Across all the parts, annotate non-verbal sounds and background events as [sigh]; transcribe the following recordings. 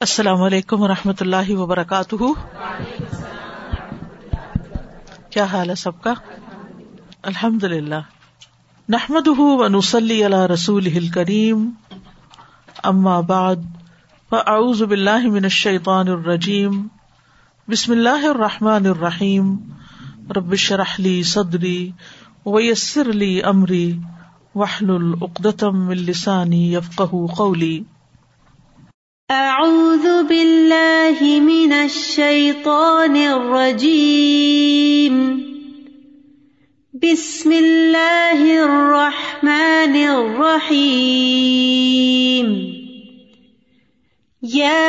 السلام علیکم و رحمۃ اللہ وبرکاتہ۔ کیا حال ہے سب کا؟ الحمد للہ نحمد ونسلی علی رسول کریم اما بعد، فاعوذ باللہ من الشیطان الرجیم۔ بسم اللہ الرحمٰن الرحیم۔ ربش رحلی صدری ویسر لی امری۔ وحل العقدم السانی یفق قولی۔ اعوذ باللہ من الشیطان الرجیم بسم اللہ الرحمن الرحیم یا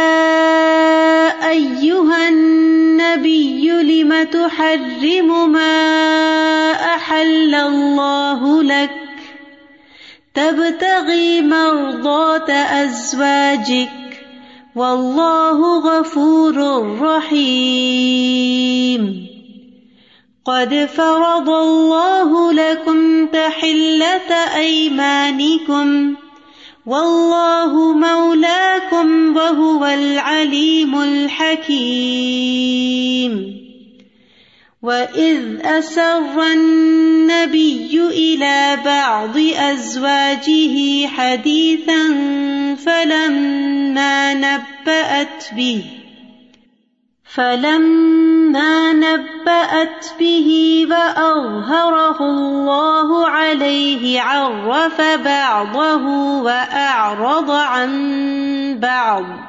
ایوہ النبی لم تحرم ما احل اللہ لک تبتغی مرضات ازواجک واللہ غفور رحیم قد فرض اللہ لکم تحلت ایمانکم. واللہ مولاکم وهو العلیم الحکیم. وَإِذْ أَسَرَّ النَّبِيُّ إِلَى بَعْضِ أَزْوَاجِهِ حَدِيثًا فَلَمَّا نَبَّأَتْ بِهِ فَلَمَّا نَبَّأَتْ بِهِ وَأَظْهَرَهُ اللَّهُ عَلَيْهِ عَرَّفَ بَعْضَهُ وَأَعْرَضَ عَن بَعْضٍ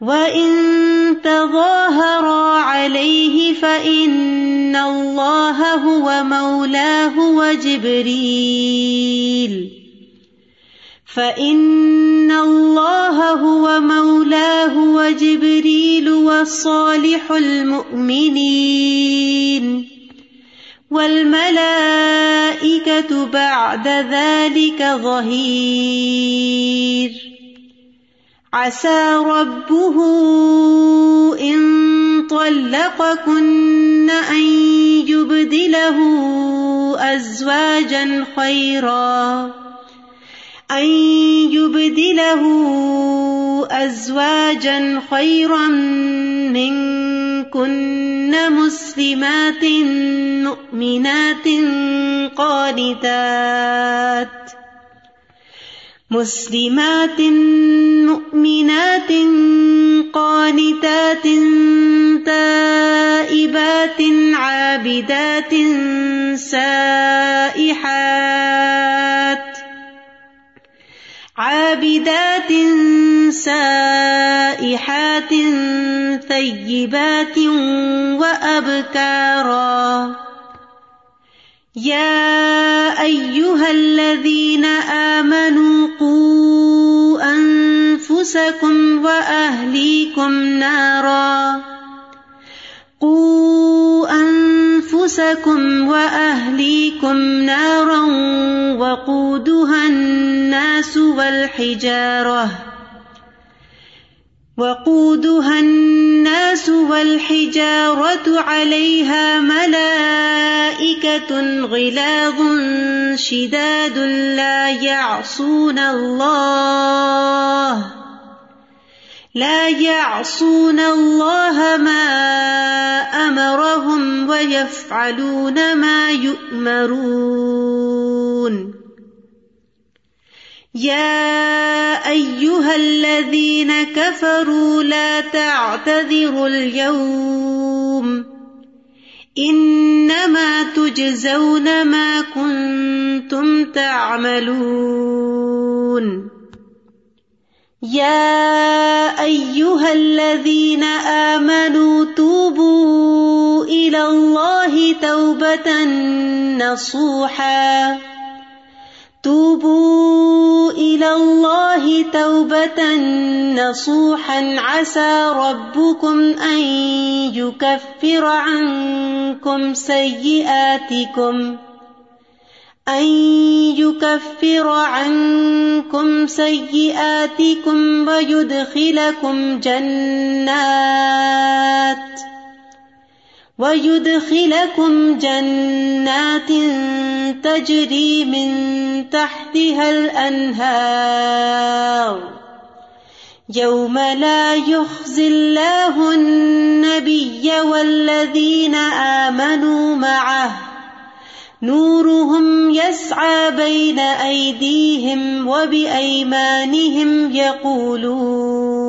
وَإِن تَظَاهَرَا عَلَيْهِ فَإِنَّ اللَّهَ هُوَ مَوْلَاهُ وَجِبْرِيلُ فَإِنَّ اللَّهَ هُوَ مَوْلَاهُ وَجِبْرِيلُ وَصَالِحُ الْمُؤْمِنِينَ وَالْمَلَائِكَةُ بَعْدَ ذَلِكَ ظَهِيرٌ عسى ربه إن طلقكن أن يبدله أزواجا خيرا. أن يبدله أزواجا خيرا منكن مسلمات مؤمنات قانتات. مسلمات مؤمنات قانتات تائبات عابدات سائحات. عابدات سائحات ثيبات وأبكارا. يا أيها الذين آمنوا قوا أنفسكم وأهليكم نارا قوا أنفسكم وأهليكم نارا وقودها الناس والحجارة وقودها الناس الناس والحجارة عليها ملائكة غلاظ شداد لا يعصون الله لا يعصون الله ما أمرهم ويفعلون ما يؤمرون يا أيها الذين كفروا لا تعتذروا اليوم إنما تجزون ما كنتم تعملون يا أيها الذين آمنوا توبوا إلى الله توبة نصوحا توبوا إلى الله توبة نصوحا عسى ربكم أن يكفر عنكم سيئاتكم أن يكفر عنكم سيئاتكم ويدخلكم جنات ويدخلكم جنات تجري من تحتها الأنهار يوم لا يخزي الله النبي والذين آمنوا معه نورهم يسعى بين أيديهم وبأيمانهم يقولون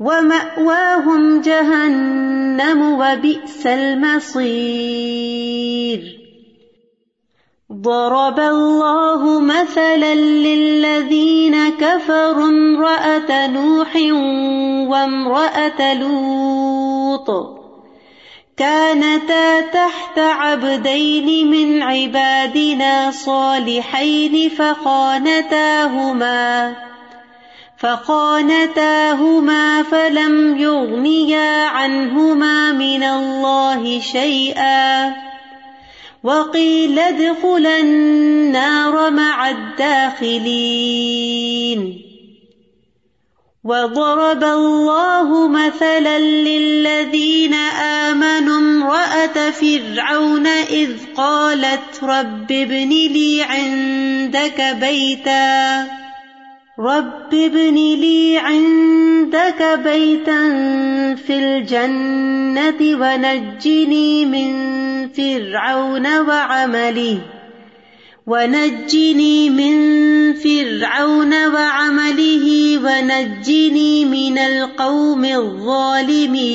ومأواهم جهنم وبئس المصير ضرب الله مثلا للذين كفروا امرأة نوح وامرأة لوط كانتا تحت عبدين من عبادنا صالحين فخانتاهما فخانتاهما فلم يغنيا عنهما من الله شيئا وقيل ادخلا النار مع الداخلين وضرب الله مثلا للذين آمنوا امرأة فرعون إذ قالت رب ابن لي عندك بيتا رب ابن لي عندك بيتا في الجنة ونجني من فرعون وعمله ونجني من فرعون وعمله ونجني من القوم الظالمين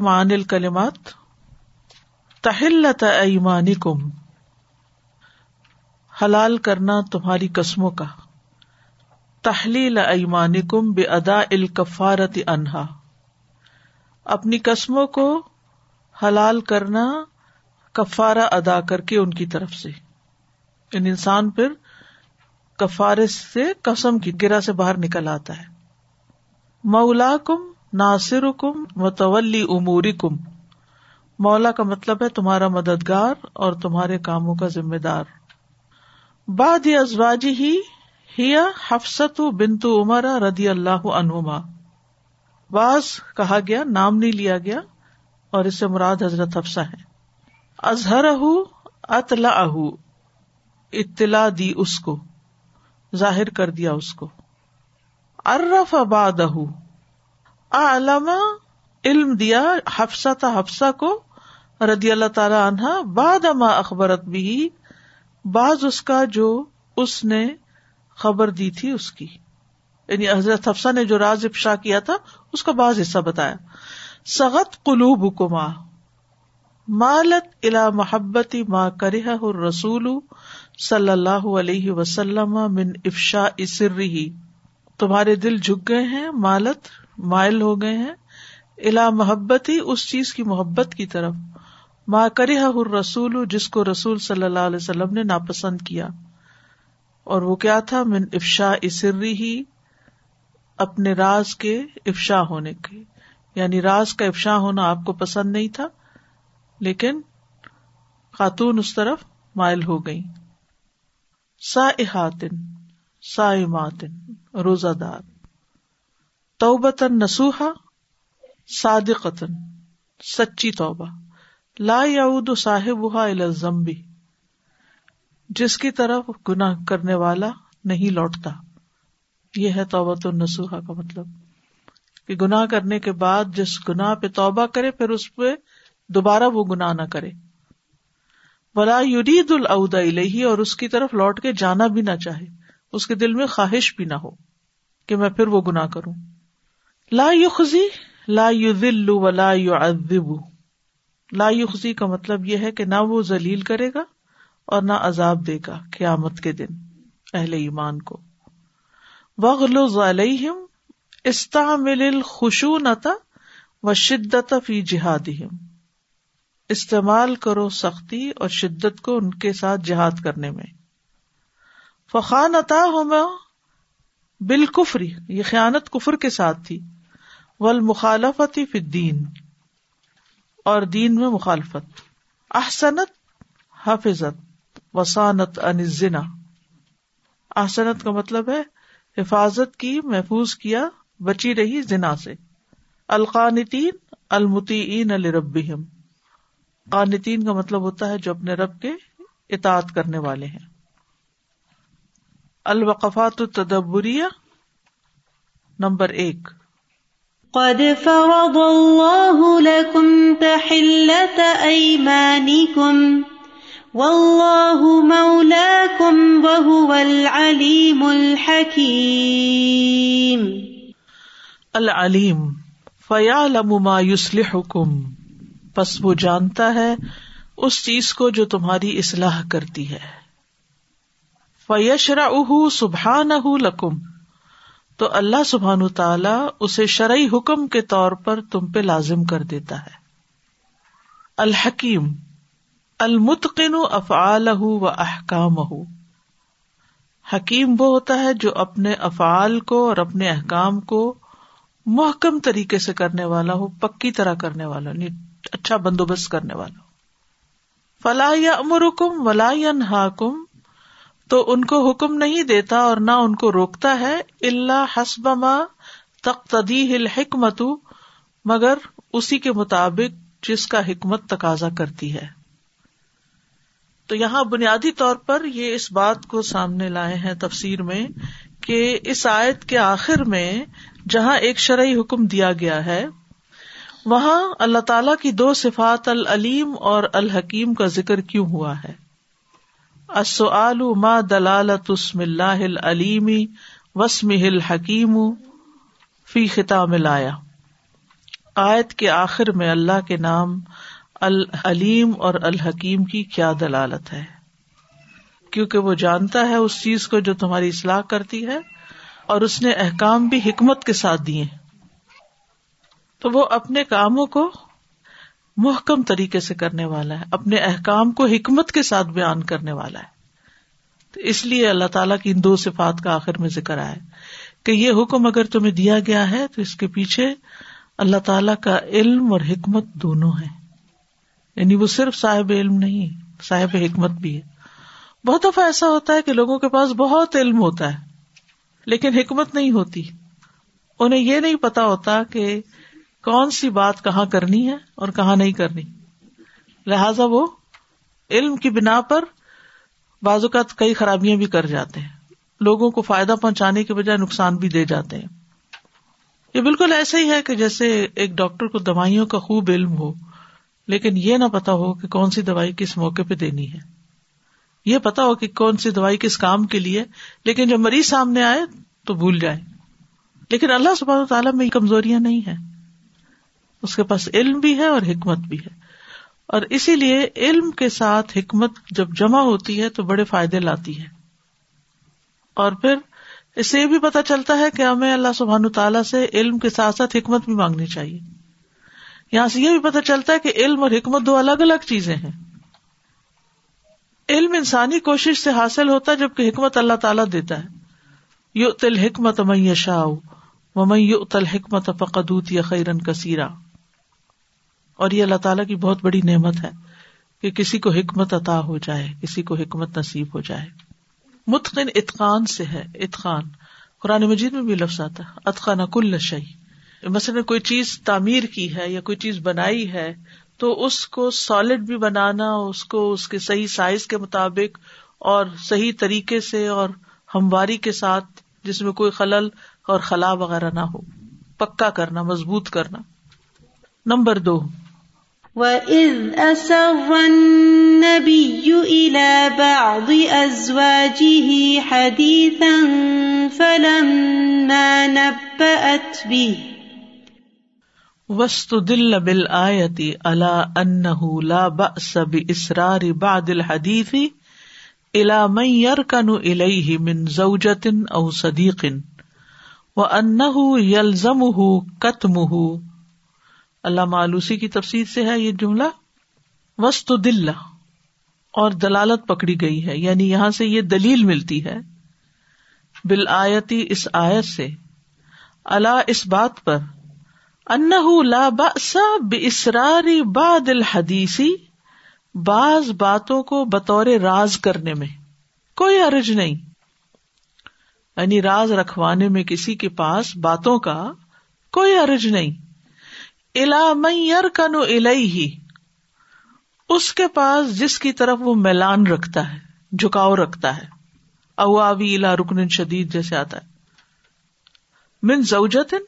معانی الکلمات تحلت ایمانکم، حلال کرنا تمہاری قسموں کا۔ تحلیل ایمانکم بے ادا الکفارت انہا اپنی قسموں کو حلال کرنا کفارہ ادا کر کے ان کی طرف سے۔ ان انسان پھر کفارے سے قسم کی گرا سے باہر نکل آتا ہے۔ مولا کم ناصر کم متولی اموری کم مولا کا مطلب ہے تمہارا مددگار اور تمہارے کاموں کا ذمہ دار۔ باد ازواجی ہی ہیا حفصت بنتو عمر رضی اللہ عنہما۔ بعض کہا گیا، نام نہیں لیا گیا اور اس سے مراد حضرت حفصہ ہے اظہر اطلاع اطلاع دی اس کو، ظاہر کر دیا اس کو۔ ارف آباد علامہ علم دیا حفصہ حفصہ کو ردی اللہ تعالی عنہ، بعد اما اخبرت بھی بعض اس کا جو اس نے خبر دی تھی اس کی۔ یعنی حضرت حفصہ نے جو راز افشا کیا تھا، اس کا بعض حصہ بتایا۔ سغت قلوب کما مالت الا محبتی ما کرہ رسول صلی اللہ علیہ وسلم من افشا اسری تمہارے دل جھک گئے ہیں، مالت مائل ہو گئے ہیں۔ الا محبتی، اس چیز کی محبت کی طرف۔ ماں کرہ رسول جس کو رسول صلی اللہ علیہ وسلم نے ناپسند کیا۔ اور وہ کیا تھا؟ من افشا اسری ہی اپنے راز کے افشا ہونے کے۔ یعنی راز کا افشا ہونا آپ کو پسند نہیں تھا، لیکن خاتون اس طرف مائل ہو گئی سا احاطن سا ماتن روزہ دار۔ توبتن نسوحا صادقتن سچی توبہ۔ لا یعود صاحب الزمبی جس کی طرف گناہ کرنے والا نہیں لوٹتا۔ یہ ہے توبہ تو نسوحا کا مطلب۔ کہ گناہ کرنے کے بعد جس گناہ پہ توبہ کرے، پھر اس پہ دوبارہ وہ گناہ نہ کرے۔ ولا یرید الادا الہی اور اس کی طرف لوٹ کے جانا بھی نہ چاہے۔ اس کے دل میں خواہش بھی نہ ہو کہ میں پھر وہ گناہ کروں۔ لا یخزی، لا یذل ولا يعذب لا یخزی کا مطلب یہ ہے کہ نہ وہ ذلیل کرے گا اور نہ عذاب دے گا قیامت کے دن اہل ایمان کو. وغلظ علیہم استعمل الخشونۃ و شدت فی جہادہم. استعمال کرو سختی اور شدت کو ان کے ساتھ جہاد کرنے میں. فخان عطا بالکفری یہ خیانت کفر کے ساتھ تھی. ول فی دین اور دین میں مخالفت۔ احسنت حفظت وسانت انزنا احسنت کا مطلب ہے حفاظت کی، محفوظ کیا، بچی رہی زنا سے۔ القانتین المتین الربیم قانتین کا مطلب ہوتا ہے جو اپنے رب کے اطاعت کرنے والے ہیں۔ الوقفات التدبریہ، نمبر ایک۔ قد فرض الله لكم تحلة أيمانكم والله مولاكم وهو العليم الحكيم العلیم فیعلم ما يصلحكم، پس وہ جانتا ہے اس چیز کو جو تمہاری اصلاح کرتی ہے۔ فیشرا سبحان لکم تو اللہ سبحان تعالی اسے شرعی حکم کے طور پر تم پہ لازم کر دیتا ہے۔ الحکیم، المتقن افعال و احکام حکیم وہ ہوتا ہے جو اپنے افعال کو اور اپنے احکام کو محکم طریقے سے کرنے والا ہو، پکی طرح کرنے والا یعنی اچھا بندوبست کرنے والا فلاح یا امرکم ولا حاکم تو ان کو حکم نہیں دیتا اور نہ ان کو روکتا ہے اللہ حسب ما تقتدی حکمت مگر اسی کے مطابق جس کا حکمت تقاضا کرتی ہے۔ تو یہاں بنیادی طور پر یہ اس بات کو سامنے لائے ہیں تفسیر میں کہ اس آیت کے آخر میں جہاں ایک شرعی حکم دیا گیا ہے، وہاں اللہ تعالی کی دو صفات العلیم اور الحکیم کا ذکر کیوں ہوا ہے۔ ما دلالت اسم اللہ العلیمی وسم الحکیم فی خطام لایا آیت کے آخر میں اللہ کے نام العلیم اور الحکیم کی کیا دلالت ہے؟ کیونکہ وہ جانتا ہے اس چیز کو جو تمہاری اصلاح کرتی ہے اور اس نے احکام بھی حکمت کے ساتھ دیے تو وہ اپنے کاموں کو محکم طریقے سے کرنے والا ہے، اپنے احکام کو حکمت کے ساتھ بیان کرنے والا ہے۔ تو اس لیے اللہ تعالیٰ کی ان دو صفات کا آخر میں ذکر آئے کہ یہ حکم اگر تمہیں دیا گیا ہے تو اس کے پیچھے اللہ تعالی کا علم اور حکمت دونوں ہے یعنی وہ صرف صاحب علم نہیں، صاحب حکمت بھی ہے۔ بہت دفعہ ایسا ہوتا ہے کہ لوگوں کے پاس بہت علم ہوتا ہے، لیکن حکمت نہیں ہوتی۔ انہیں یہ نہیں پتا ہوتا کہ کون سی بات کہاں کرنی ہے اور کہاں نہیں کرنی؟ لہذا وہ علم کی بنا پر بعض اوقات کئی خرابیاں بھی کر جاتے ہیں۔ لوگوں کو فائدہ پہنچانے کے بجائے نقصان بھی دے جاتے ہیں۔ یہ بالکل ایسا ہی ہے کہ جیسے ایک ڈاکٹر کو دوائیوں کا خوب علم ہو، لیکن یہ نہ پتا ہو کہ کون سی دوائی کس موقع پہ دینی ہے۔ یہ پتا ہو کہ کون سی دوائی کس کام کے لیے، لیکن جب مریض سامنے آئے تو بھول جائے لیکن اللہ سب تعالیٰ میں کمزوریاں نہیں ہے اس کے پاس علم بھی ہے اور حکمت بھی ہے۔ اور اسی لیے علم کے ساتھ حکمت جب جمع ہوتی ہے تو بڑے فائدے لاتی ہے۔ اور پھر اس سے یہ بھی پتا چلتا ہے کہ ہمیں اللہ سبحان تعالیٰ سے علم کے ساتھ ساتھ حکمت بھی مانگنی چاہیے۔ یہاں سے یہ بھی پتا چلتا ہے کہ علم اور حکمت دو الگ الگ چیزیں ہیں۔ علم انسانی کوشش سے حاصل ہوتا ہے جبکہ حکمت اللہ تعالیٰ دیتا ہے۔ یو تل حکمت میں میں یو تل حکمت فقدوت یا خیرن کثیرہ اور یہ اللہ تعالیٰ کی بہت بڑی نعمت ہے کہ کسی کو حکمت عطا ہو جائے، کسی کو حکمت نصیب ہو جائے۔ متقن اتقان سے ہے، اتقان۔ قرآن مجید میں بھی لفظ آتا ہے اتقان کل شعی مثلاً کوئی چیز تعمیر کی ہے یا کوئی چیز بنائی ہے، تو اس کو سالڈ بھی بنانا، اس کو اس کے صحیح سائز کے مطابق اور صحیح طریقے سے اور ہمواری کے ساتھ، جس میں کوئی خلل اور خلا وغیرہ نہ ہو۔ پکا کرنا، مضبوط کرنا۔ نمبر دو۔ وَإِذْ أَسَرَّ النَّبِيُّ إِلَى بَعْضِ أَزْوَاجِهِ حَدِيثًا فَلَمَّا نَبَّأَتْ بِهِ وَاسْتُدِلَّ بِالْآيَةِ عَلَىٰ أَنَّهُ لَا بَأْسَ بِإِسْرَارِ بَعْضِ الْحَدِيثِ إِلَىٰ مَنْ يَرْكَنُ إِلَيْهِ مِنْ زَوْجَةٍ أَوْ صَدِيقٍ وَأَنَّهُ يَلْزَمُهُ كَتْمُهُ اللہ معلوسی کی تفصیل سے ہے یہ جملہ، وسط دل اور دلالت پکڑی گئی ہے یعنی یہاں سے یہ دلیل ملتی ہے بل آیتی اس آیت سے اللہ اس بات پر ان لا بسراری باد الحدیثی بعض باتوں کو بطور راز کرنے میں، کوئی عرج نہیں۔ یعنی راز رکھوانے میں کسی کے پاس باتوں کا کوئی عرج نہیں۔ الا کنو ہی اس کے پاس جس کی طرف وہ میلان رکھتا ہے، جھکاؤ رکھتا ہے۔ اوی الا رکن شدید جیسے آتا ہے۔ من زوجتن،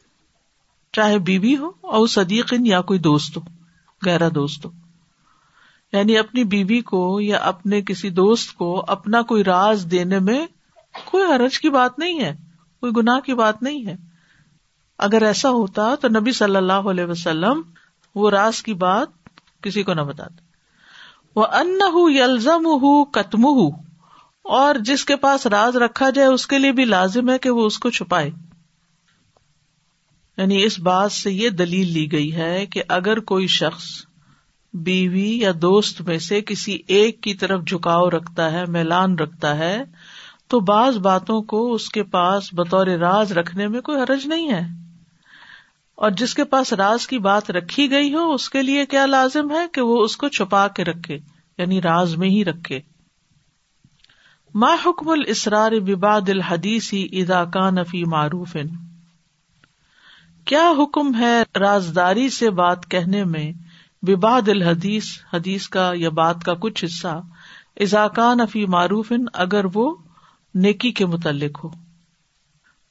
چاہے بیوی ہو او صدیقن یا کوئی دوست ہو، گہرا دوست ہو۔ یعنی اپنی بیوی کو یا اپنے کسی دوست کو اپنا کوئی راز دینے میں کوئی حرج کی بات نہیں ہے، کوئی گناہ کی بات نہیں ہے۔ اگر ایسا ہوتا تو نبی صلی اللہ علیہ وسلم وہ راز کی بات کسی کو نہ بتاتے۔ وہ ان یلزم ہُ اور جس کے پاس راز رکھا جائے اس کے لیے بھی لازم ہے کہ وہ اس کو چھپائے۔ یعنی اس بات سے یہ دلیل لی گئی ہے کہ اگر کوئی شخص بیوی یا دوست میں سے کسی ایک کی طرف جھکاؤ رکھتا ہے، میلان رکھتا ہے، تو بعض باتوں کو اس کے پاس بطور راز رکھنے میں کوئی حرج نہیں ہے۔ اور جس کے پاس راز کی بات رکھی گئی ہو، اس کے لیے کیا لازم ہے کہ وہ اس کو چھپا کے رکھے؟ یعنی راز میں ہی رکھے۔ ما حکم الاسرار بباد الحدیثی اذا کان فی معروف۔ کیا حکم ہے رازداری سے بات کہنے میں بباد الحدیث، حدیث کا یا بات کا کچھ حصہ اضاکان فی معروف اگر وہ نیکی کے متعلق ہو؟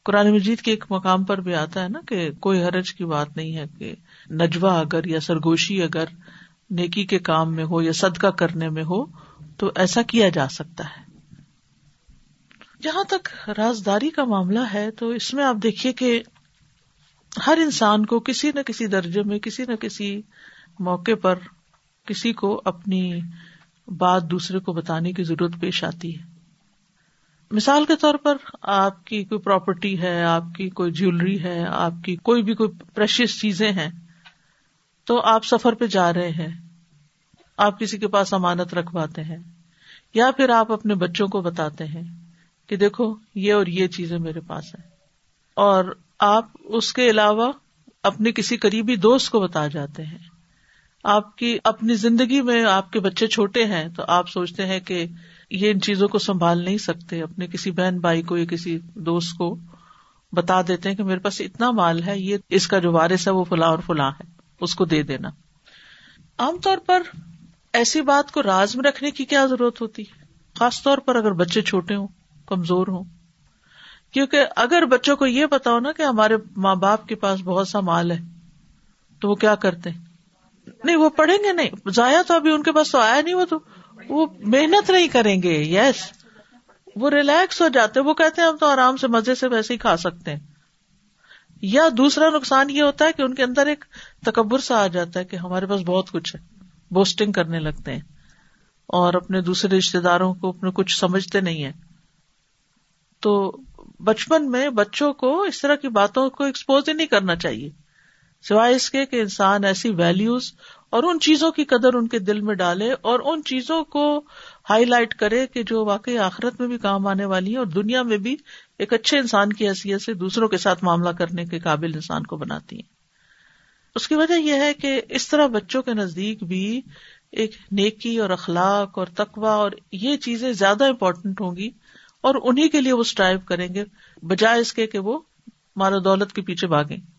قرآن مجید کے ایک مقام پر بھی آتا ہے نا کہ کوئی حرج کی بات نہیں ہے کہ نجوا اگر یا سرگوشی اگر نیکی کے کام میں ہو یا صدقہ کرنے میں ہو تو ایسا کیا جا سکتا ہے۔ جہاں تک رازداری کا معاملہ ہے تو اس میں آپ دیکھیے کہ ہر انسان کو کسی نہ کسی درجے میں، کسی نہ کسی موقع پر کسی کو اپنی بات دوسرے کو بتانے کی ضرورت پیش آتی ہے۔ مثال کے طور پر آپ کی کوئی پراپرٹی ہے، آپ کی کوئی جیولری ہے، آپ کی کوئی بھی کوئی پریشیس چیزیں ہیں، تو آپ سفر پہ جا رہے ہیں، آپ کسی کے پاس امانت رکھواتے ہیں، یا پھر آپ اپنے بچوں کو بتاتے ہیں کہ دیکھو، یہ اور یہ چیزیں میرے پاس ہیں۔ اور آپ اس کے علاوہ اپنے کسی قریبی دوست کو بتا جاتے ہیں۔ آپ کی اپنی زندگی میں آپ کے بچے چھوٹے ہیں، تو آپ سوچتے ہیں کہ یہ ان چیزوں کو سنبھال نہیں سکتے، اپنے کسی بہن بھائی کو یا کسی دوست کو بتا دیتے ہیں کہ میرے پاس اتنا مال ہے، یہ اس کا جو وارث ہے وہ فلاں اور فلاں ہے، اس کو دے دینا۔ عام طور پر ایسی بات کو راز میں رکھنے کی کیا ضرورت ہوتی؟ ہے خاص طور پر اگر بچے چھوٹے ہوں، کمزور ہوں۔ کیونکہ اگر بچوں کو یہ پتا نا کہ ہمارے ماں باپ کے پاس بہت سا مال ہے، تو وہ کیا کرتے؟ نہیں، وہ پڑھیں گے نہیں، ضائع تو ابھی ان کے پاس تو آیا نہیں وہ تو۔ وہ محنت نہیں کریں گے یس وہ ریلیکس ہو جاتے وہ کہتے ہیں ہم تو آرام سے مزے سے ویسے ہی کھا سکتے ہیں۔ یا دوسرا نقصان یہ ہوتا ہے کہ ان کے اندر ایک تکبر سا آ جاتا ہے کہ ہمارے پاس بہت کچھ ہے بوسٹنگ کرنے لگتے ہیں۔ اور اپنے دوسرے رشتے داروں کو اپنے کچھ سمجھتے نہیں ہے تو بچپن میں بچوں کو اس طرح کی باتوں کو ایکسپوز ہی نہیں کرنا چاہیے۔ سوائے اس کے کہ انسان ایسی ویلوز اور ان چیزوں کی قدر ان کے دل میں ڈالے اور ان چیزوں کو ہائی لائٹ کرے کہ جو واقعی آخرت میں بھی کام آنے والی ہے اور دنیا میں بھی ایک اچھے انسان کی حیثیت سے دوسروں کے ساتھ معاملہ کرنے کے قابل انسان کو بناتی ہیں۔ اس کی وجہ یہ ہے کہ اس طرح بچوں کے نزدیک بھی ایک نیکی اور اخلاق اور تقوا اور یہ چیزیں زیادہ امپورٹنٹ ہوں گی اور انہیں کے لیے وہ اسٹرائیو کریں گے بجائے اس کے کہ وہ مال و دولت کے پیچھے بھاگیں۔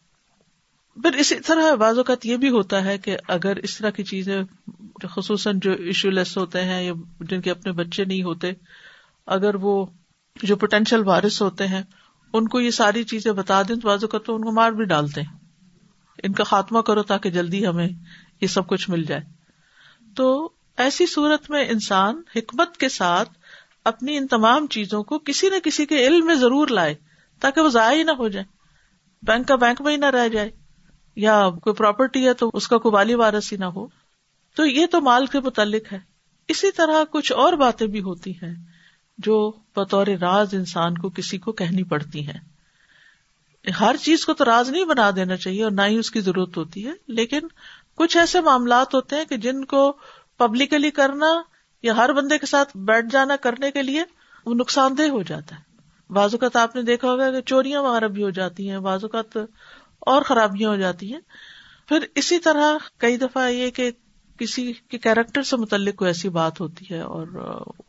پھر اسی طرح بعض اوقات یہ بھی ہوتا ہے کہ اگر اس طرح کی چیزیں خصوصاً جو ایشو لیس ہوتے ہیں یا جن کے اپنے بچے نہیں ہوتے، اگر وہ جو پوٹینشیل وارث ہوتے ہیں، ان کو یہ ساری چیزیں بتا دیں تو بعض اوقات تو ان کو مار بھی ڈالتے ہیں۔ ان کا خاتمہ کرو تاکہ جلدی ہمیں یہ سب کچھ مل جائے۔ تو ایسی صورت میں انسان حکمت کے ساتھ اپنی ان تمام چیزوں کو کسی نہ کسی کے علم میں ضرور لائے تاکہ وہ ضائع ہی نہ ہو جائے۔ بینک کا بینک میں ہی نہ رہ جائے۔ یا کوئی پراپرٹی ہے تو اس کا کوئی والی وارث ہی نہ ہو۔ تو یہ تو مال کے متعلق ہے۔ اسی طرح کچھ اور باتیں بھی ہوتی ہیں جو بطور راز انسان کو کسی کو کہنی پڑتی ہیں۔ ہر چیز کو تو راز نہیں بنا دینا چاہیے اور نہ ہی اس کی ضرورت ہوتی ہے۔ لیکن کچھ ایسے معاملات ہوتے ہیں کہ جن کو پبلکلی کرنا یا ہر بندے کے ساتھ بیٹھ جانا کرنے کے لیے وہ نقصان دہ ہو جاتا ہے۔ بعض اوقات آپ نے دیکھا ہوگا کہ چوریاں وغیرہ بھی ہو جاتی ہیں۔ بعض اوقات اور خرابیاں ہو جاتی ہیں۔ پھر اسی طرح کئی دفعہ یہ کہ کسی کے کیریکٹر سے متعلق کوئی ایسی بات ہوتی ہے اور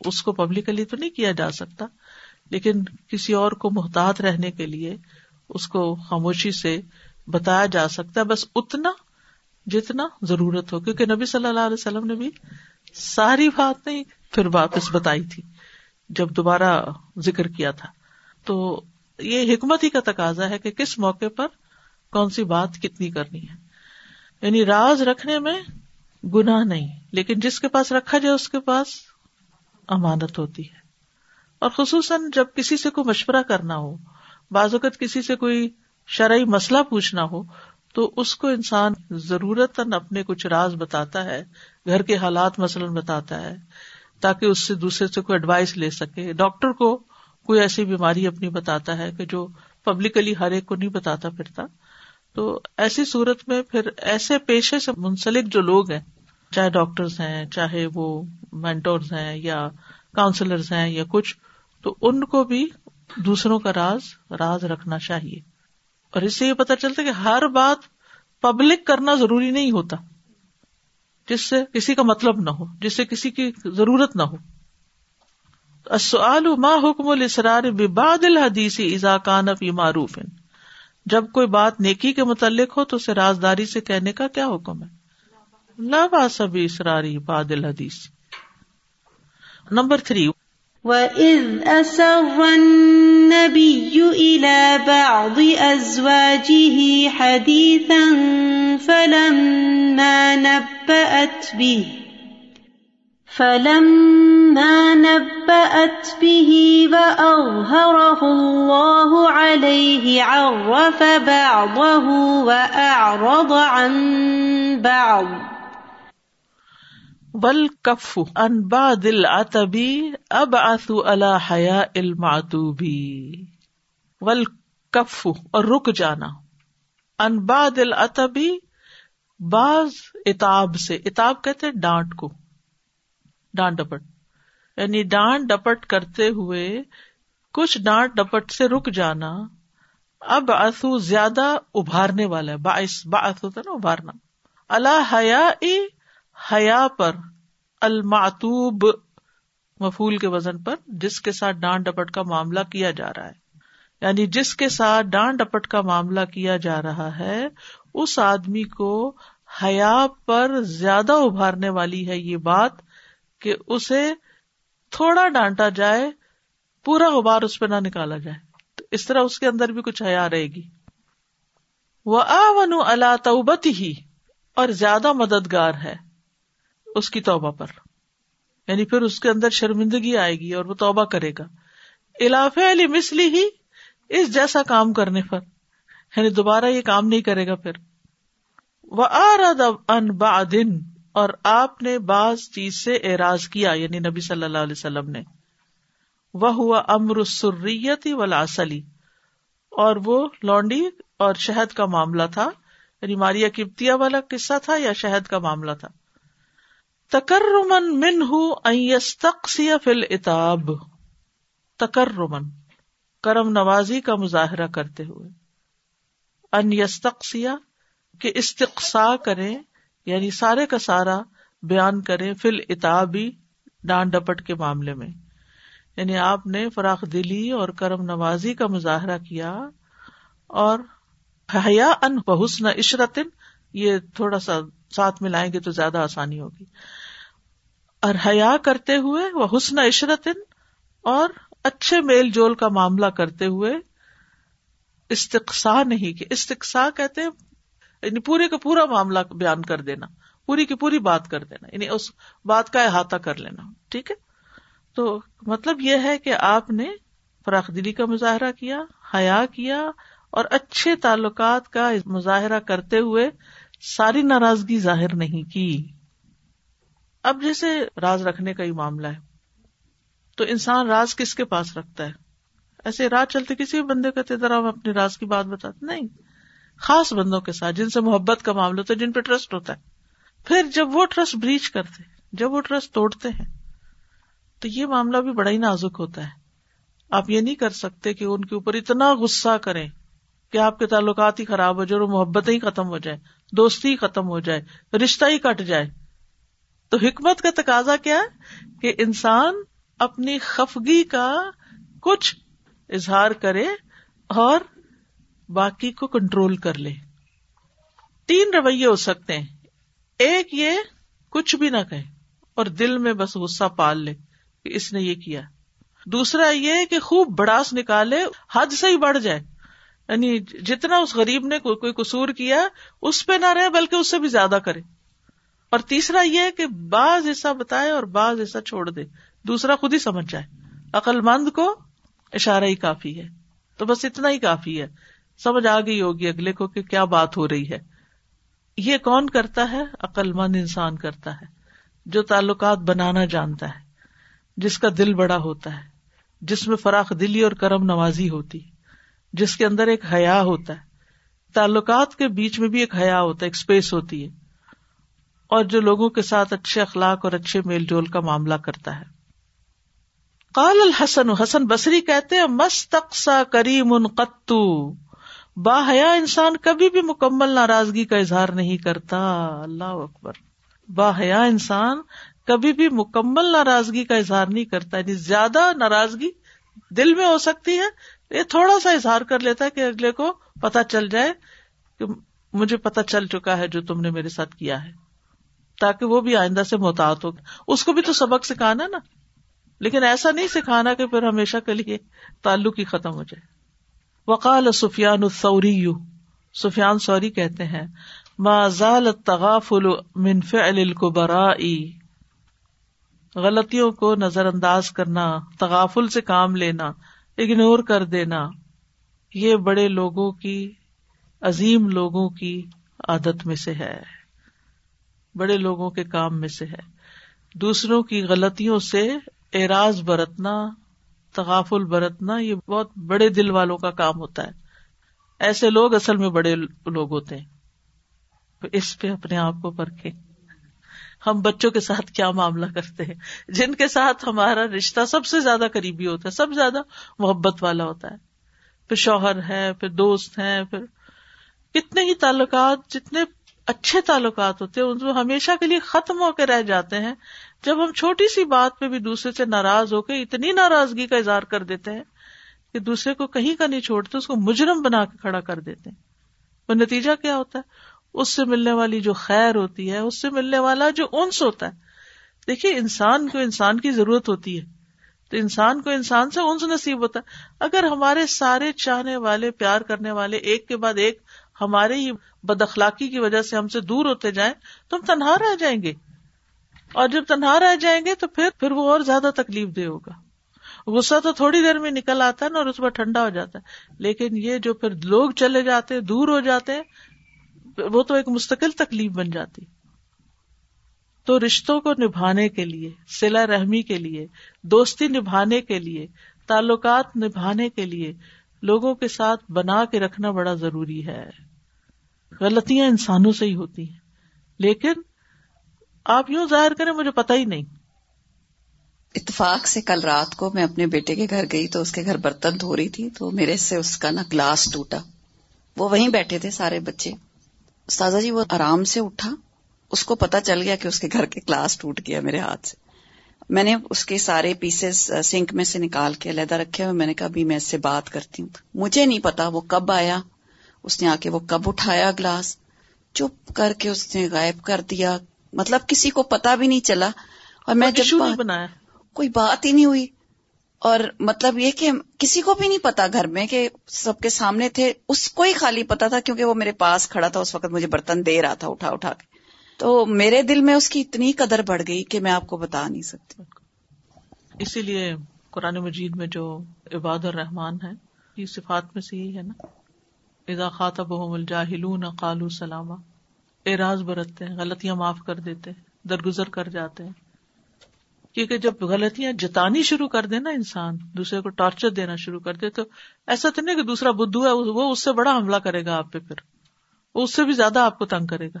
اس کو پبلکلی تو نہیں کیا جا سکتا، لیکن کسی اور کو محتاط رہنے کے لیے اس کو خاموشی سے بتایا جا سکتا ہے، بس اتنا جتنا ضرورت ہو۔ کیونکہ نبی صلی اللہ علیہ وسلم نے بھی ساری بات نہیں، پھر واپس بتائی تھی جب دوبارہ ذکر کیا تھا۔ تو یہ حکمت ہی کا تقاضا ہے کہ کس موقع پر کون سی بات کتنی کرنی ہے؟ یعنی راز رکھنے میں گناہ نہیں، لیکن جس کے پاس رکھا جائے اس کے پاس امانت ہوتی ہے۔ اور خصوصاً جب کسی سے کوئی مشورہ کرنا ہو، بعض اوقات کسی سے کوئی شرعی مسئلہ پوچھنا ہو، تو اس کو انسان ضرورت اپنے کچھ راز بتاتا ہے، گھر کے حالات مثلاً بتاتا ہے، تاکہ اس سے دوسرے سے کوئی ایڈوائس لے سکے۔ ڈاکٹر کو کوئی ایسی بیماری اپنی بتاتا ہے کہ جو پبلکلی ہر ایک کو نہیں بتاتا پھرتا۔ تو ایسی صورت میں پھر ایسے پیشے سے منسلک جو لوگ ہیں، چاہے ڈاکٹرز ہیں، چاہے وہ مینٹورز ہیں یا کاؤنسلرز ہیں یا کچھ، تو ان کو بھی دوسروں کا راز راز رکھنا چاہیے۔ اور اس سے یہ پتا چلتا کہ ہر بات پبلک کرنا ضروری نہیں ہوتا، جس سے کسی کا مطلب نہ ہو، جس سے کسی کی ضرورت نہ ہو۔ ما حکم الاسرار ببعد الحدیث اذا کان فی معروف۔ جب کوئی بات نیکی کے متعلق ہو تو اسے رازداری سے کہنے کا کیا حکم ہے؟ لا باس اسراری بعد الحدیث۔ Number three. وَإِذْ أَسَرَّ النَّبِيُّ إِلَى بَعْضِ أَزْوَاجِهِ حَدِيثًا فَلَمَّا نَبَّأَتْ بِهِ فلما نبأت به وأظهره الله عليه عرف بعضه وأعرض عن بعض. والكف عن بعض العتب أبعث على حياء المعتوب. والكف اور رک جانا. ان بعض العتب بعض اتاب سے، اتاب کہتے ہیں ڈانٹ کو. ڈانٹ ڈپٹ۔ یعنی ڈانٹ ڈپٹ کرتے ہوئے کچھ ڈانٹ ڈپٹ سے رک جانا اب آسو زیادہ ابھارنے والا ہے۔ باعث باعث ہوتا نا ابھارنا۔ اللہ حیا حیا پر۔ الماتوب مفول کے وزن پر جس کے ساتھ ڈانٹ ڈپٹ کا معاملہ کیا جا رہا ہے۔ یعنی جس کے ساتھ ڈانٹ ڈپٹ کا معاملہ کیا جا رہا ہے، اس آدمی کو حیا پر زیادہ ابھارنے والی ہے یہ بات۔ کہ اسے تھوڑا ڈانٹا جائے، پورا غبار اس پہ نہ نکالا جائے۔ تو اس طرح اس کے اندر بھی کچھ حیا رہے گی۔ وہ آن اللہ توبت ہی اور زیادہ مددگار ہے اس کی توبہ پر۔ یعنی پھر اس کے اندر شرمندگی آئے گی اور وہ توبہ کرے گا۔ الاف علی مسلی ہی اس جیسا کام کرنے پر۔ یعنی دوبارہ یہ کام نہیں کرے گا پھر۔ وہ آ ان دن اور آپ نے بعض چیز سے اعراض کیا یعنی نبی صلی اللہ علیہ وسلم نے۔ وہ ہوا امر سریتی ولاسلی اور وہ لونڈی اور شہد کا معاملہ تھا یعنی ماریا کپتیا والا قصہ تھا یا شہد کا معاملہ تھا۔ تکرمن من ہُوستیا فل اتاب تکرمن، کرم نوازی کا مظاہرہ کرتے ہوئے۔ ان یستقسیا کہ استقسا کریں۔ یعنی سارے کا سارا بیان کرے فل اتابی ڈانٹ ڈپٹ کے معاملے میں۔ یعنی آپ نے فراخ دلی اور کرم نوازی کا مظاہرہ کیا اور حیا ان بحسن عشرتن، یہ تھوڑا سا ساتھ ملائیں گے تو زیادہ آسانی ہوگی۔ اور حیا کرتے ہوئے وہ حسن عشرتن اور اچھے میل جول کا معاملہ کرتے ہوئے استقسا نہیں، کہ استقسا کہتے یعنی پورے کا پورا معاملہ بیان کر دینا پوری کی پوری بات کر دینا یعنی اس بات کا احاطہ کر لینا ٹھیک ہے تو مطلب یہ ہے کہ آپ نے فراخ دلی کا مظاہرہ کیا، حیا کیا اور اچھے تعلقات کا مظاہرہ کرتے ہوئے ساری ناراضگی ظاہر نہیں کی۔ اب جیسے راز رکھنے کا ہی معاملہ ہے۔ تو انسان راز کس کے پاس رکھتا ہے؟ ایسے راز چلتے کسی بھی بندے کہتے ذرا ہم اپنی راز کی بات بتاتے نہیں۔ خاص بندوں کے ساتھ، جن سے محبت کا معاملہ ہوتا ہے، جن پہ ٹرسٹ ہوتا ہے۔ پھر جب وہ ٹرسٹ بریچ کرتے، جب وہ ٹرسٹ توڑتے ہیں، تو یہ معاملہ بھی بڑا ہی نازک ہوتا ہے۔ آپ یہ نہیں کر سکتے کہ ان کے اوپر اتنا غصہ کریں کہ آپ کے تعلقات ہی خراب ہو جائے اور محبت ہی ختم ہو جائے دوستی ہی ختم ہو جائے، رشتہ ہی کٹ جائے۔ تو حکمت کا تقاضا کیا ہے؟ کہ انسان اپنی خفگی کا کچھ اظہار کرے اور باقی کو کنٹرول کر لے۔ تین رویے ہو سکتے ہیں۔ ایک یہ کچھ بھی نہ کہے اور دل میں بس غصہ پال لے کہ اس نے یہ کیا۔ دوسرا یہ کہ خوب بڑاس نکالے، حد سے ہی بڑھ جائے۔ یعنی جتنا اس غریب نے کوئی قصور کیا، اس پہ نہ رہے بلکہ اس سے بھی زیادہ کرے۔ اور تیسرا یہ کہ بعض ایسا بتائے اور بعض ایسا چھوڑ دے۔ دوسرا خود ہی سمجھ جائے۔ عقل مند کو اشارہ ہی کافی ہے۔ تو بس اتنا ہی کافی ہے۔ سمجھ آ گئی ہوگی اگلے کو کہ کیا بات ہو رہی ہے۔ یہ کون کرتا ہے؟ عقل مند انسان کرتا ہے، جو تعلقات بنانا جانتا ہے، جس کا دل بڑا ہوتا ہے، جس میں فراخ دلی اور کرم نوازی ہوتی، جس کے اندر ایک حیا ہوتا ہے۔ تعلقات کے بیچ میں بھی ایک حیا ہوتا ہے، ایک اسپیس ہوتی ہے۔ اور جو لوگوں کے ساتھ اچھے اخلاق اور اچھے میل جول کا معاملہ کرتا ہے۔ قال الحسن، حسن بصری کہتے مستقسا کریم ان قطو۔ با حیا انسان کبھی بھی مکمل ناراضگی کا اظہار نہیں کرتا۔ اللہ اکبر۔ با حیا انسان کبھی بھی مکمل ناراضگی کا اظہار نہیں کرتا۔ یعنی زیادہ ناراضگی دل میں ہو سکتی ہے، یہ تھوڑا سا اظہار کر لیتا ہے کہ اگلے کو پتا چل جائے کہ مجھے پتا چل چکا ہے جو تم نے میرے ساتھ کیا ہے، تاکہ وہ بھی آئندہ سے محتاط ہو۔ اس کو بھی تو سبق سکھانا نا۔ لیکن ایسا نہیں سکھانا کہ پھر ہمیشہ کے لیے تعلق ہی ختم ہو جائے۔ وقال سفیان الثوری، سفیان سوری کہتے ہیں، ما زال تغافل من فعل الكبراء غلطیوں کو نظر انداز کرنا، تغافل سے کام لینا اگنور کر دینا، یہ بڑے لوگوں کی، عظیم لوگوں کی عادت میں سے ہے۔ بڑے لوگوں کے کام میں سے ہے۔ دوسروں کی غلطیوں سے اعراض برتنا تغافل برتنا یہ بہت بڑے دل والوں کا کام ہوتا ہے۔ ایسے لوگ اصل میں بڑے لوگ ہوتے ہیں۔ اس پہ اپنے آپ کو پرکھے ہم بچوں کے ساتھ کیا معاملہ کرتے ہیں؟ جن کے ساتھ ہمارا رشتہ سب سے زیادہ قریبی ہوتا ہے، سب زیادہ محبت والا ہوتا ہے۔ پھر شوہر ہے، پھر دوست ہیں، پھر کتنے ہی تعلقات، جتنے اچھے تعلقات ہوتے ہیں، ان ہمیشہ کے لیے ختم ہو کے رہ جاتے ہیں۔ جب ہم چھوٹی سی بات پہ بھی دوسرے سے ناراض ہو کے اتنی ناراضگی کا اظہار کر دیتے ہیں کہ دوسرے کو کہیں کا نہیں چھوڑتے، اس کو مجرم بنا کے کھڑا کر دیتے ہیں۔ وہ نتیجہ کیا ہوتا ہے؟ اس سے ملنے والی جو خیر ہوتی ہے، اس سے ملنے والا جو انس ہوتا ہے۔ دیکھیے، انسان کو انسان کی ضرورت ہوتی ہے۔ تو انسان کو انسان سے انس نصیب ہوتا ہے۔ اگر ہمارے سارے چاہنے والے، پیار کرنے والے ایک کے بعد ایک ہمارے ہی بد اخلاقی کی وجہ سے ہم سے دور ہوتے جائیں، تو ہم تنہا رہ جائیں گے۔ اور جب تنہا رہ جائیں گے تو پھر پھر وہ اور زیادہ تکلیف دہ ہوگا۔ غصہ تو تھوڑی دیر میں نکل آتا ہے نا اور اس پر ٹھنڈا ہو جاتا ہے۔ لیکن یہ جو پھر لوگ چلے جاتے دور ہو جاتے ہیں، وہ تو ایک مستقل تکلیف بن جاتی۔ تو رشتوں کو نبھانے کے لیے سلا رحمی کے لیے، دوستی نبھانے کے لیے، تعلقات نبھانے کے لیے لوگوں کے ساتھ بنا کے رکھنا بڑا ضروری ہے۔ غلطیاں انسانوں سے ہی ہوتی ہیں۔ لیکن آپ یوں ظاہر کریں مجھے پتا ہی نہیں۔ اتفاق سے کل رات کو میں اپنے بیٹے کے گھر گئی تو اس کے گھر برتن دھو رہی تھی تو میرے سے اس کا نا گلاس ٹوٹا۔ وہ وہیں بیٹھے تھے سارے بچے۔ استاذہ جی وہ آرام سے اٹھا۔ اس کو پتا چل گیا کہ اس کے گھر کے گلاس ٹوٹ گیا میرے ہاتھ سے۔ میں نے اس کے سارے پیسز سنک میں سے نکال کے علیحدہ رکھے ہوئے۔ میں نے کہا، ابھی میں اس سے بات کرتی ہوں۔ مجھے نہیں پتا وہ کب آیا۔ اس نے آ کے وہ کب اٹھایا گلاس۔ چپ کر کے اس نے غائب کر دیا۔ مطلب کسی کو پتا بھی نہیں چلا اور میں جب نہیں بنایا۔ کوئی بات ہی نہیں ہوئی۔ اور مطلب یہ کہ کسی کو بھی نہیں پتا گھر میں کہ سب کے سامنے تھے۔ اس کو ہی خالی پتا تھا کیونکہ وہ میرے پاس کھڑا تھا۔ اس وقت مجھے برتن دے رہا تھا اٹھا اٹھا کے۔ تو میرے دل میں اس کی اتنی قدر بڑھ گئی کہ میں آپ کو بتا نہیں سکتی۔ اسی لیے قرآن مجید میں جو عباد الرحمان ہے یہ صفات میں سے یہی ہے نا۔ اذا خاطب الجاہلون قالو سلامہ اعراض برتتے ہیں، غلطیاں معاف کر دیتے ہیں، درگزر کر جاتے ہیں۔ کیونکہ جب غلطیاں جتانی شروع کر دے نا انسان، دوسرے کو ٹارچر دینا شروع کر دے، تو ایسا تو نہیں کہ دوسرا بدھو ہے، وہ اس سے بڑا حملہ کرے گا آپ پہ پھر۔ وہ اس سے بھی زیادہ آپ کو تنگ کرے گا۔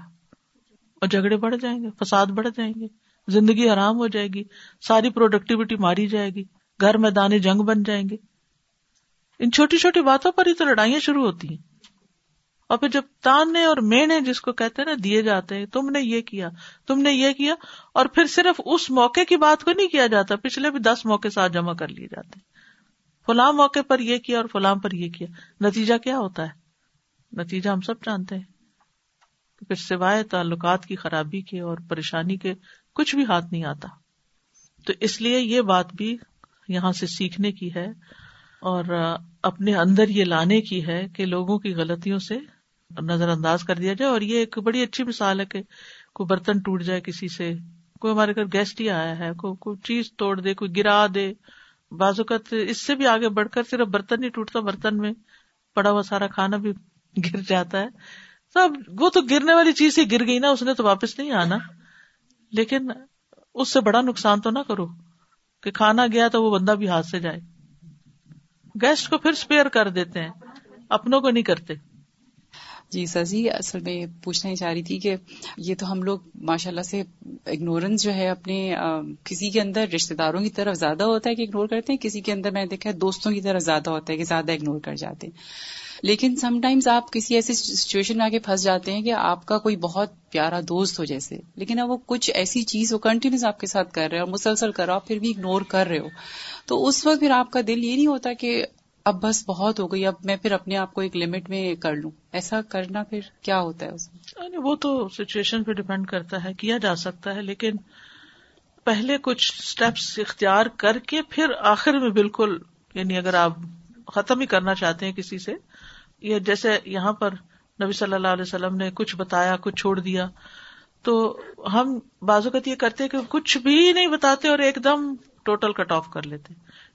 اور جھگڑے بڑھ جائیں گے، فساد بڑھ جائیں گے، زندگی حرام ہو جائے گی، ساری پروڈکٹیوٹی ماری جائے گی، گھر میں دانے جنگ بن جائیں گے۔ ان چھوٹی چھوٹی باتوں پر ہی تو لڑائیاں شروع ہوتی ہیں۔ اور پھر جب تانے اور مینے جس کو کہتے ہیں نا دیے جاتے ہیں، تم نے یہ کیا، تم نے یہ کیا، اور پھر صرف اس موقع کی بات کو نہیں کیا جاتا، پچھلے بھی دس موقع ساتھ جمع کر لیے جاتے فلاں موقع پر یہ کیا اور فلاں پر یہ کیا، نتیجہ کیا ہوتا ہے؟ نتیجہ ہم سب جانتے ہیں۔ پھر سوائے تعلقات کی خرابی کے اور پریشانی کے کچھ بھی ہاتھ نہیں آتا۔ تو اس لیے یہ بات بھی یہاں سے سیکھنے کی ہے اور اپنے اندر یہ لانے کی ہے کہ لوگوں کی غلطیوں سے نظر انداز کر دیا جائے اور یہ ایک بڑی اچھی مثال ہے کہ کوئی برتن ٹوٹ جائے کسی سے، کوئی ہمارے گھر گیسٹ ہی آیا ہے، کوئی کوئی چیز توڑ دے، کوئی گرا دے۔ بازو کا اس سے بھی آگے بڑھ کر صرف برتن نہیں ٹوٹتا، برتن میں پڑا ہوا سارا کھانا بھی [laughs] گر جاتا ہے۔ سب وہ تو گرنے والی چیز ہی گر گئی نا، اس نے تو واپس نہیں آنا۔ لیکن اس سے بڑا نقصان تو نہ کرو کہ کھانا گیا تو وہ بندہ بھی ہاتھ سے جائے۔ گیسٹ کو پھر اسپیئر کر دیتے ہیں۔ اپنوں کو نہیں کرتے۔ جی سر جی اصل میں پوچھنا ہی چاہ رہی تھی کہ یہ تو ہم لوگ ماشاء اللہ سے اگنورینس جو ہے اپنے کسی کے اندر رشتے داروں کی طرف زیادہ ہوتا ہے کہ اگنور کرتے ہیں، کسی کے اندر میں نے دیکھا ہے دوستوں کی طرف زیادہ ہوتا ہے کہ زیادہ اگنور کر جاتے ہیں۔ لیکن سم ٹائمز آپ کسی ایسی سچویشن میں آ کے پھنس جاتے ہیں کہ آپ کا کوئی بہت پیارا دوست ہو جیسے، لیکن اب وہ کچھ ایسی چیز وہ کنٹینیوس آپ کے ساتھ کر رہے ہو، مسلسل کر رہا ہو پھر بھی اگنور کر رہے ہو۔ تو اس وقت پھر آپ کا دل یہ نہیں ہوتا کہ اب بس بہت ہو گئی، اب میں پھر اپنے آپ کو ایک لمٹ میں کر لوں۔ ایسا کرنا پھر کیا ہوتا ہے اس میں؟ یعنی وہ تو سچویشن پہ ڈپینڈ کرتا ہے، کیا جا سکتا ہے، لیکن پہلے کچھ اسٹیپس اختیار کر کے پھر آخر میں بالکل یعنی اگر آپ ختم ہی کرنا چاہتے ہیں کسی سے، یا جیسے یہاں پر نبی صلی اللہ علیہ وسلم نے کچھ بتایا، کچھ چھوڑ دیا، تو ہم بازوقت یہ کرتے کہ کچھ بھی نہیں بتاتے اور ایک دم ٹوٹل کٹ آف کر لیتے۔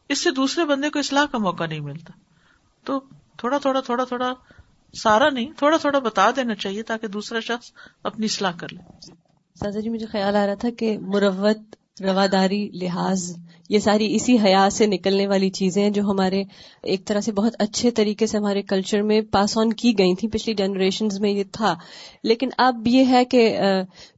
اس سے دوسرے بندے کو اصلاح کا موقع نہیں ملتا۔ تو تھوڑا تھوڑا تھوڑا تھوڑا سارا نہیں، تھوڑا تھوڑا بتا دینا چاہیے تاکہ دوسرا شخص اپنی اصلاح کر لے۔ سازا جی مجھے خیال آ رہا تھا کہ مروت رواداری لحاظ یہ ساری اسی حیات سے نکلنے والی چیزیں جو ہمارے ایک طرح سے بہت اچھے طریقے سے ہمارے کلچر میں پاس آن کی گئی تھیں پچھلی جنریشن میں یہ تھا۔ لیکن اب یہ ہے کہ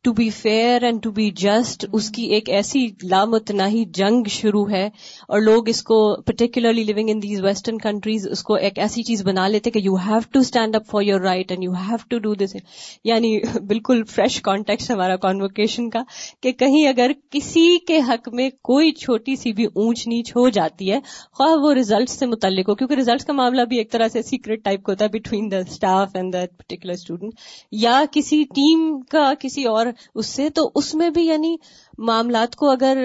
to be fair and to be just اس کی ایک ایسی لامتناہی جنگ شروع ہے اور لوگ اس کو particularly living in these western countries اس کو ایک ایسی چیز بنا لیتے کہ you have to stand up for your right and you have to do this یعنی بالکل فریش کانٹیکٹ ہمارا کانوکیشن کا کہ کہیں اگر کسی کے حق میں کوئی چھوٹی سی بھی اونچ نیچ ہو جاتی ہے۔ خواہ وہ ریزلٹ سے متعلق ہو، کیونکہ ریزلٹ کا معاملہ بھی ایک طرح سے سیکرٹ ٹائپ کا ہوتا ہے between the staff and the particular student یا کسی ٹیم کا کسی اور اس سے، تو اس میں بھی یعنی معاملات کو اگر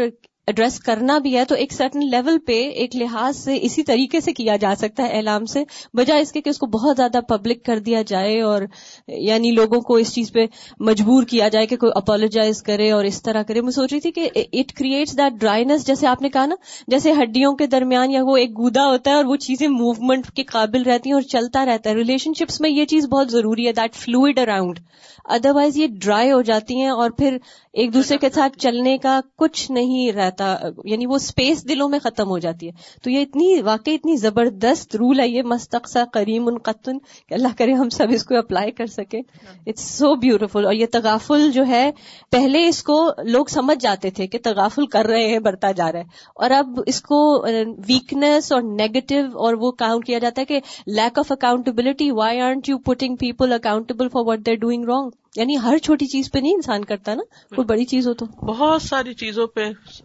ایڈریس کرنا بھی ہے تو ایک سرٹن لیول پہ ایک لحاظ سے اسی طریقے سے کیا جا سکتا ہے اعلام سے، بجائے اس کے کہ اس کو بہت زیادہ پبلک کر دیا جائے اور یعنی لوگوں کو اس چیز پہ مجبور کیا جائے کہ کوئی اپالوجائز کرے اور اس طرح کرے۔ میں سوچ رہی تھی کہ اٹ کریٹس دیٹ ڈرائیس جیسے آپ نے کہا نا، جیسے ہڈیوں کے درمیان یا وہ ایک گودا ہوتا ہے اور وہ چیزیں موومنٹ کے قابل رہتی ہیں اور چلتا رہتا ہے۔ ریلیشن شپس میں یہ چیز بہت ضروری ہے that fluid around otherwise یہ ڈرائی ہو جاتی ہیں اور پھر ایک دوسرے کے ساتھ چلنے کا کچھ نہیں رہتا یعنی وہ اسپیس دلوں میں ختم ہو جاتی ہے۔ تو یہ اتنی، واقعی اتنی زبردست رول ہے، یہ مستقصہ کریم القتن کہ اللہ کرے ہم سب اس کو اپلائی کر سکے اٹس سو بیوٹیفل اور یہ تغافل جو ہے، پہلے اس کو لوگ سمجھ جاتے تھے کہ تغافل کر رہے ہیں، بڑھتا جا رہا ہے۔ اور اب اس کو ویکنیس اور نیگیٹو اور وہ کاؤنٹ کیا جاتا ہے کہ lack of accountability why aren't you putting people accountable for what they're doing wrong یعنی ہر چھوٹی چیز پہ نہیں انسان کرتا نا کوئی بڑی چیز ہو تو۔ بہت ساری چیزوں پہ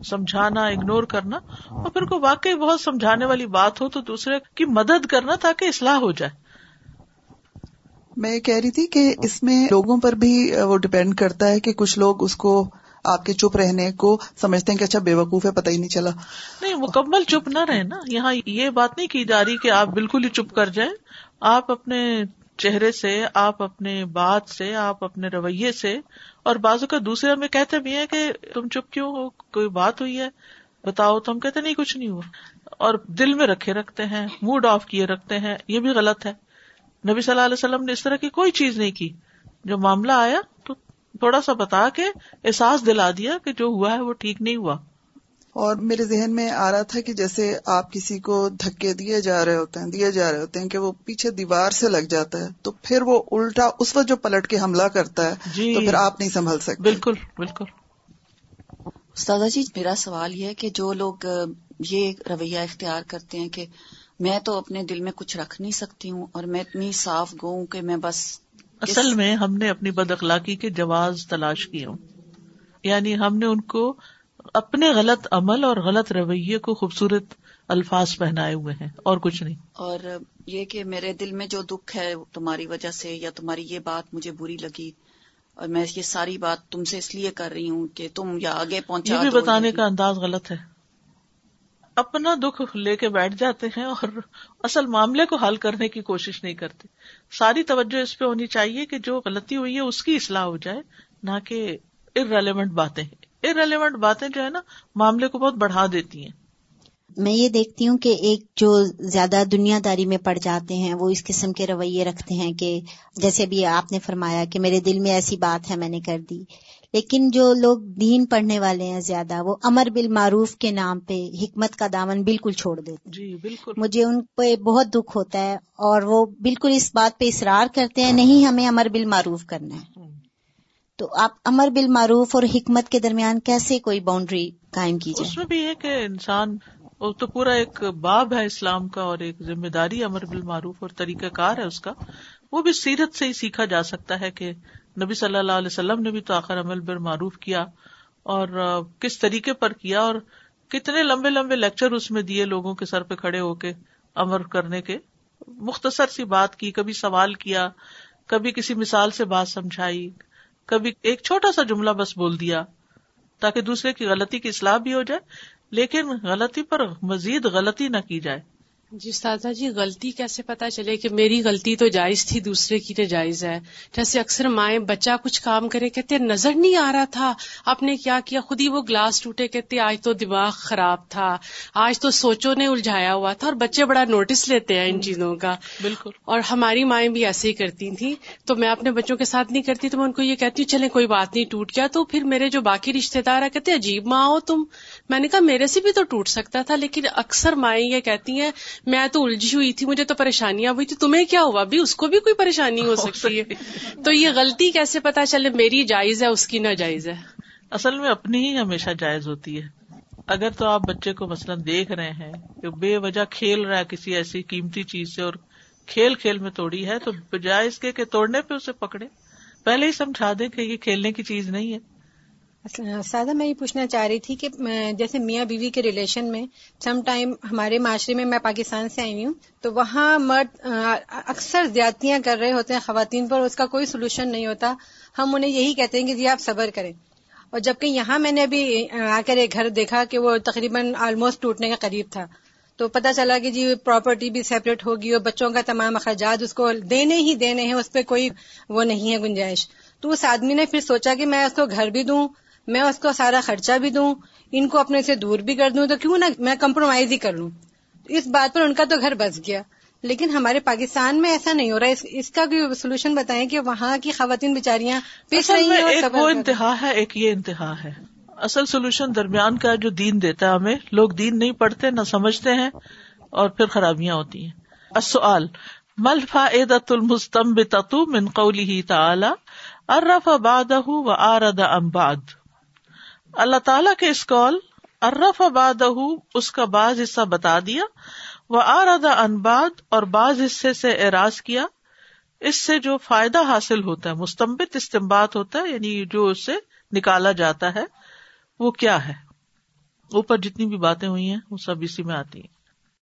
سمجھانا اگنور کرنا اور پھر کوئی واقعی بہت سمجھانے والی بات ہو تو دوسرے کی مدد کرنا تاکہ اصلاح ہو جائے۔ میں یہ کہہ رہی تھی کہ اس میں لوگوں پر بھی وہ ڈپینڈ کرتا ہے کہ کچھ لوگ اس کو آپ کے چپ رہنے کو سمجھتے ہیں کہ اچھا بے وقوف ہے پتہ ہی نہیں چلا۔ نہیں مکمل چپ نہ رہے نا۔ یہاں یہ بات نہیں کی جا رہی کہ آپ بالکل ہی چپ کر جائیں آپ اپنے چہرے سے، آپ اپنے بات سے، آپ اپنے رویے سے، اور بازو کا دوسرے ہمیں کہتے بھی ہیں کہ تم چپ کیوں ہو؟ کوئی بات ہوئی ہے؟ بتاؤ تو ہم کہتے نہیں، کچھ نہیں ہوا۔ اور دل میں رکھے رکھتے ہیں موڈ آف کیے رکھتے ہیں، یہ بھی غلط ہے۔ نبی صلی اللہ علیہ وسلم نے اس طرح کی کوئی چیز نہیں کی۔ جو معاملہ آیا تو تھوڑا سا بتا کے احساس دلا دیا کہ جو ہوا ہے وہ ٹھیک نہیں ہوا۔ اور میرے ذہن میں آ رہا تھا کہ جیسے آپ کسی کو دھکے دیے جا رہے ہوتے ہیں دیے جا رہے ہوتے ہیں کہ وہ پیچھے دیوار سے لگ جاتا ہے تو پھر وہ الٹا اس وقت جو پلٹ کے حملہ کرتا ہے جی۔ تو پھر آپ نہیں سنبھل سکتے۔ بالکل بالکل۔ استاد جی میرا سوال یہ ہے کہ جو لوگ یہ رویہ اختیار کرتے ہیں کہ میں تو اپنے دل میں کچھ رکھ نہیں سکتی ہوں اور میں اتنی صاف گو کہ میں بس اصل میں ہم نے اپنی بد اخلاقی کے جواز تلاش کیے ہوں۔ یعنی ہم نے ان کو اپنے غلط عمل اور غلط رویے کو خوبصورت الفاظ پہنائے ہوئے ہیں اور کچھ نہیں۔ اور یہ کہ میرے دل میں جو دکھ ہے تمہاری وجہ سے یا تمہاری یہ بات مجھے بری لگی اور میں یہ ساری بات تم سے اس لیے کر رہی ہوں کہ تم یا آگے پہنچا یہ بھی بتانے کا انداز غلط ہے۔ اپنا دکھ لے کے بیٹھ جاتے ہیں اور اصل معاملے کو حل کرنے کی کوشش نہیں کرتے۔ ساری توجہ اس پہ ہونی چاہیے کہ جو غلطی ہوئی ہے اس کی اصلاح ہو جائے نہ کہ ارریلیونٹ باتیں۔ ارریلیونٹ باتیں جو ہے نا معاملے کو بہت بڑھا دیتی ہیں۔ میں یہ دیکھتی ہوں کہ ایک جو زیادہ دنیا داری میں پڑ جاتے ہیں وہ اس قسم کے رویے رکھتے ہیں کہ جیسے بھی آپ نے فرمایا کہ میرے دل میں ایسی بات ہے میں نے کر دی۔ لیکن جو لوگ دین پڑھنے والے ہیں زیادہ وہ امر بال معروف کے نام پہ حکمت کا دامن بالکل چھوڑ دیتے جی بالکل۔ مجھے ان پہ بہت دکھ ہوتا ہے اور وہ بالکل اس بات پہ اصرار کرتے ہیں نہیں ہمیں امر بال معروف کرنا ہے۔ تو آپ امر بال معروف اور حکمت کے درمیان کیسے کوئی باؤنڈری قائم کی جائے اس میں بھی ہے کہ انسان، وہ تو پورا ایک باب ہے اسلام کا اور ایک ذمہ داری امر بال معروف اور طریقہ کار ہے اس کا۔ وہ بھی سیرت سے ہی سیکھا جا سکتا ہے کہ نبی صلی اللہ علیہ وسلم نے بھی تو آخر عمل بال معروف کیا اور کس طریقے پر کیا اور کتنے لمبے لمبے لیکچر اس میں دیے لوگوں کے سر پہ کھڑے ہو کے امر کرنے کے۔ مختصر سی بات کی، کبھی سوال کیا، کبھی کسی مثال سے بات سمجھائی کبھی ایک چھوٹا سا جملہ بس بول دیا تاکہ دوسرے کی غلطی کی اصلاح بھی ہو جائے، لیکن غلطی پر مزید غلطی نہ کی جائے۔ جی استاذہ جی غلطی کیسے پتا چلے کہ میری غلطی تو جائز تھی دوسرے کی تو جائز ہے۔ جیسے اکثر مائیں بچہ کچھ کام کرے کہتے نظر نہیں آ رہا تھا۔ آپ نے کیا کیا؟ خود ہی وہ گلاس ٹوٹے کہتے آج تو دماغ خراب تھا۔ آج تو سوچوں نے الجھایا ہوا تھا اور بچے بڑا نوٹس لیتے ہیں ان چیزوں کا۔ بالکل۔ اور ہماری مائیں بھی ایسے ہی کرتی تھیں۔ تو میں اپنے بچوں کے ساتھ نہیں کرتی تو میں ان کو یہ کہتی ہوں چلے کوئی بات نہیں ٹوٹ گیا۔ تو پھر میرے جو باقی رشتے دار ہے کہتے عجیب ماں ہو تم۔ میں نے کہا میرے سے بھی تو ٹوٹ سکتا تھا لیکن اکثر مائیں یہ کہتی ہیں میں تو الجھی ہوئی تھی مجھے تو پریشانیاں ہوئی تھی۔ تمہیں کیا ہوا؟ بھی اس کو بھی کوئی پریشانی ہو [laughs] سکتی ہے۔ [laughs] تو یہ غلطی کیسے پتا چلے؟ میری جائز ہے اس کی نہ جائز ہے۔ اصل میں اپنی ہی ہمیشہ جائز ہوتی ہے۔ اگر تو آپ بچے کو مثلاً دیکھ رہے ہیں کہ بے وجہ کھیل رہا ہے کسی ایسی قیمتی چیز سے اور کھیل کھیل میں توڑی ہے تو بجائے اس کے کہ توڑنے پہ اسے پکڑے۔ پہلے ہی سمجھا دیں کہ یہ کھیلنے کی چیز نہیں ہے۔ سادہ میں یہ پوچھنا چاہ رہی تھی کہ جیسے میاں بیوی کے ریلیشن میں سم ٹائم ہمارے معاشرے میں میں پاکستان سے آئی ہوں، تو وہاں مرد اکثر زیادتیاں کر رہے ہوتے ہیں خواتین پر، اس کا کوئی سولوشن نہیں ہوتا۔ ہم انہیں یہی کہتے ہیں کہ جی آپ صبر کریں۔ اور جبکہ یہاں میں نے ابھی، آ کر ایک گھر دیکھا کہ وہ تقریباً آلموسٹ ٹوٹنے کا قریب تھا۔ تو پتا چلا کہ جی پراپرٹی بھی سیپریٹ ہوگی اور بچوں کا تمام اخراجات اس کو دینے ہی دینے ہیں، اس پہ کوئی وہ نہیں ہے گنجائش۔ تو اس آدمی نے پھر سوچا کہ میں اس کو گھر بھی دوں۔ میں اس کو سارا خرچہ بھی دوں ان کو اپنے سے دور بھی کر دوں تو کیوں نہ میں کمپرومائز ہی کر لوں؟ اس بات پر ان کا تو گھر بس گیا۔ لیکن ہمارے پاکستان میں ایسا نہیں ہو رہا اس اس کا کوئی سولوشن بتائیں کہ وہاں کی خواتین بیچاریاں ایک وہ انتہا ہے ایک یہ انتہا ہے۔ اصل سولوشن درمیان کا جو دین دیتا ہے ہمیں لوگ دین نہیں پڑھتے نہ سمجھتے ہیں اور پھر خرابیاں ہوتی ہیں۔ مل فائدۃ المستم من قولی تعالی؟ ارف بادہ و آرد امباد اللہ تعالیٰ کے اس کال ارف آباد اس کا بعض حصہ بتا دیا وہ آردا انباد اور بعض حصے سے اعراض کیا، اس سے جو فائدہ حاصل ہوتا ہے مستمبت استمباد ہوتا ہے یعنی جو اس سے نکالا جاتا ہے، وہ کیا ہے؟ اوپر جتنی بھی باتیں ہوئی ہیں، وہ سب اسی میں آتی ہیں۔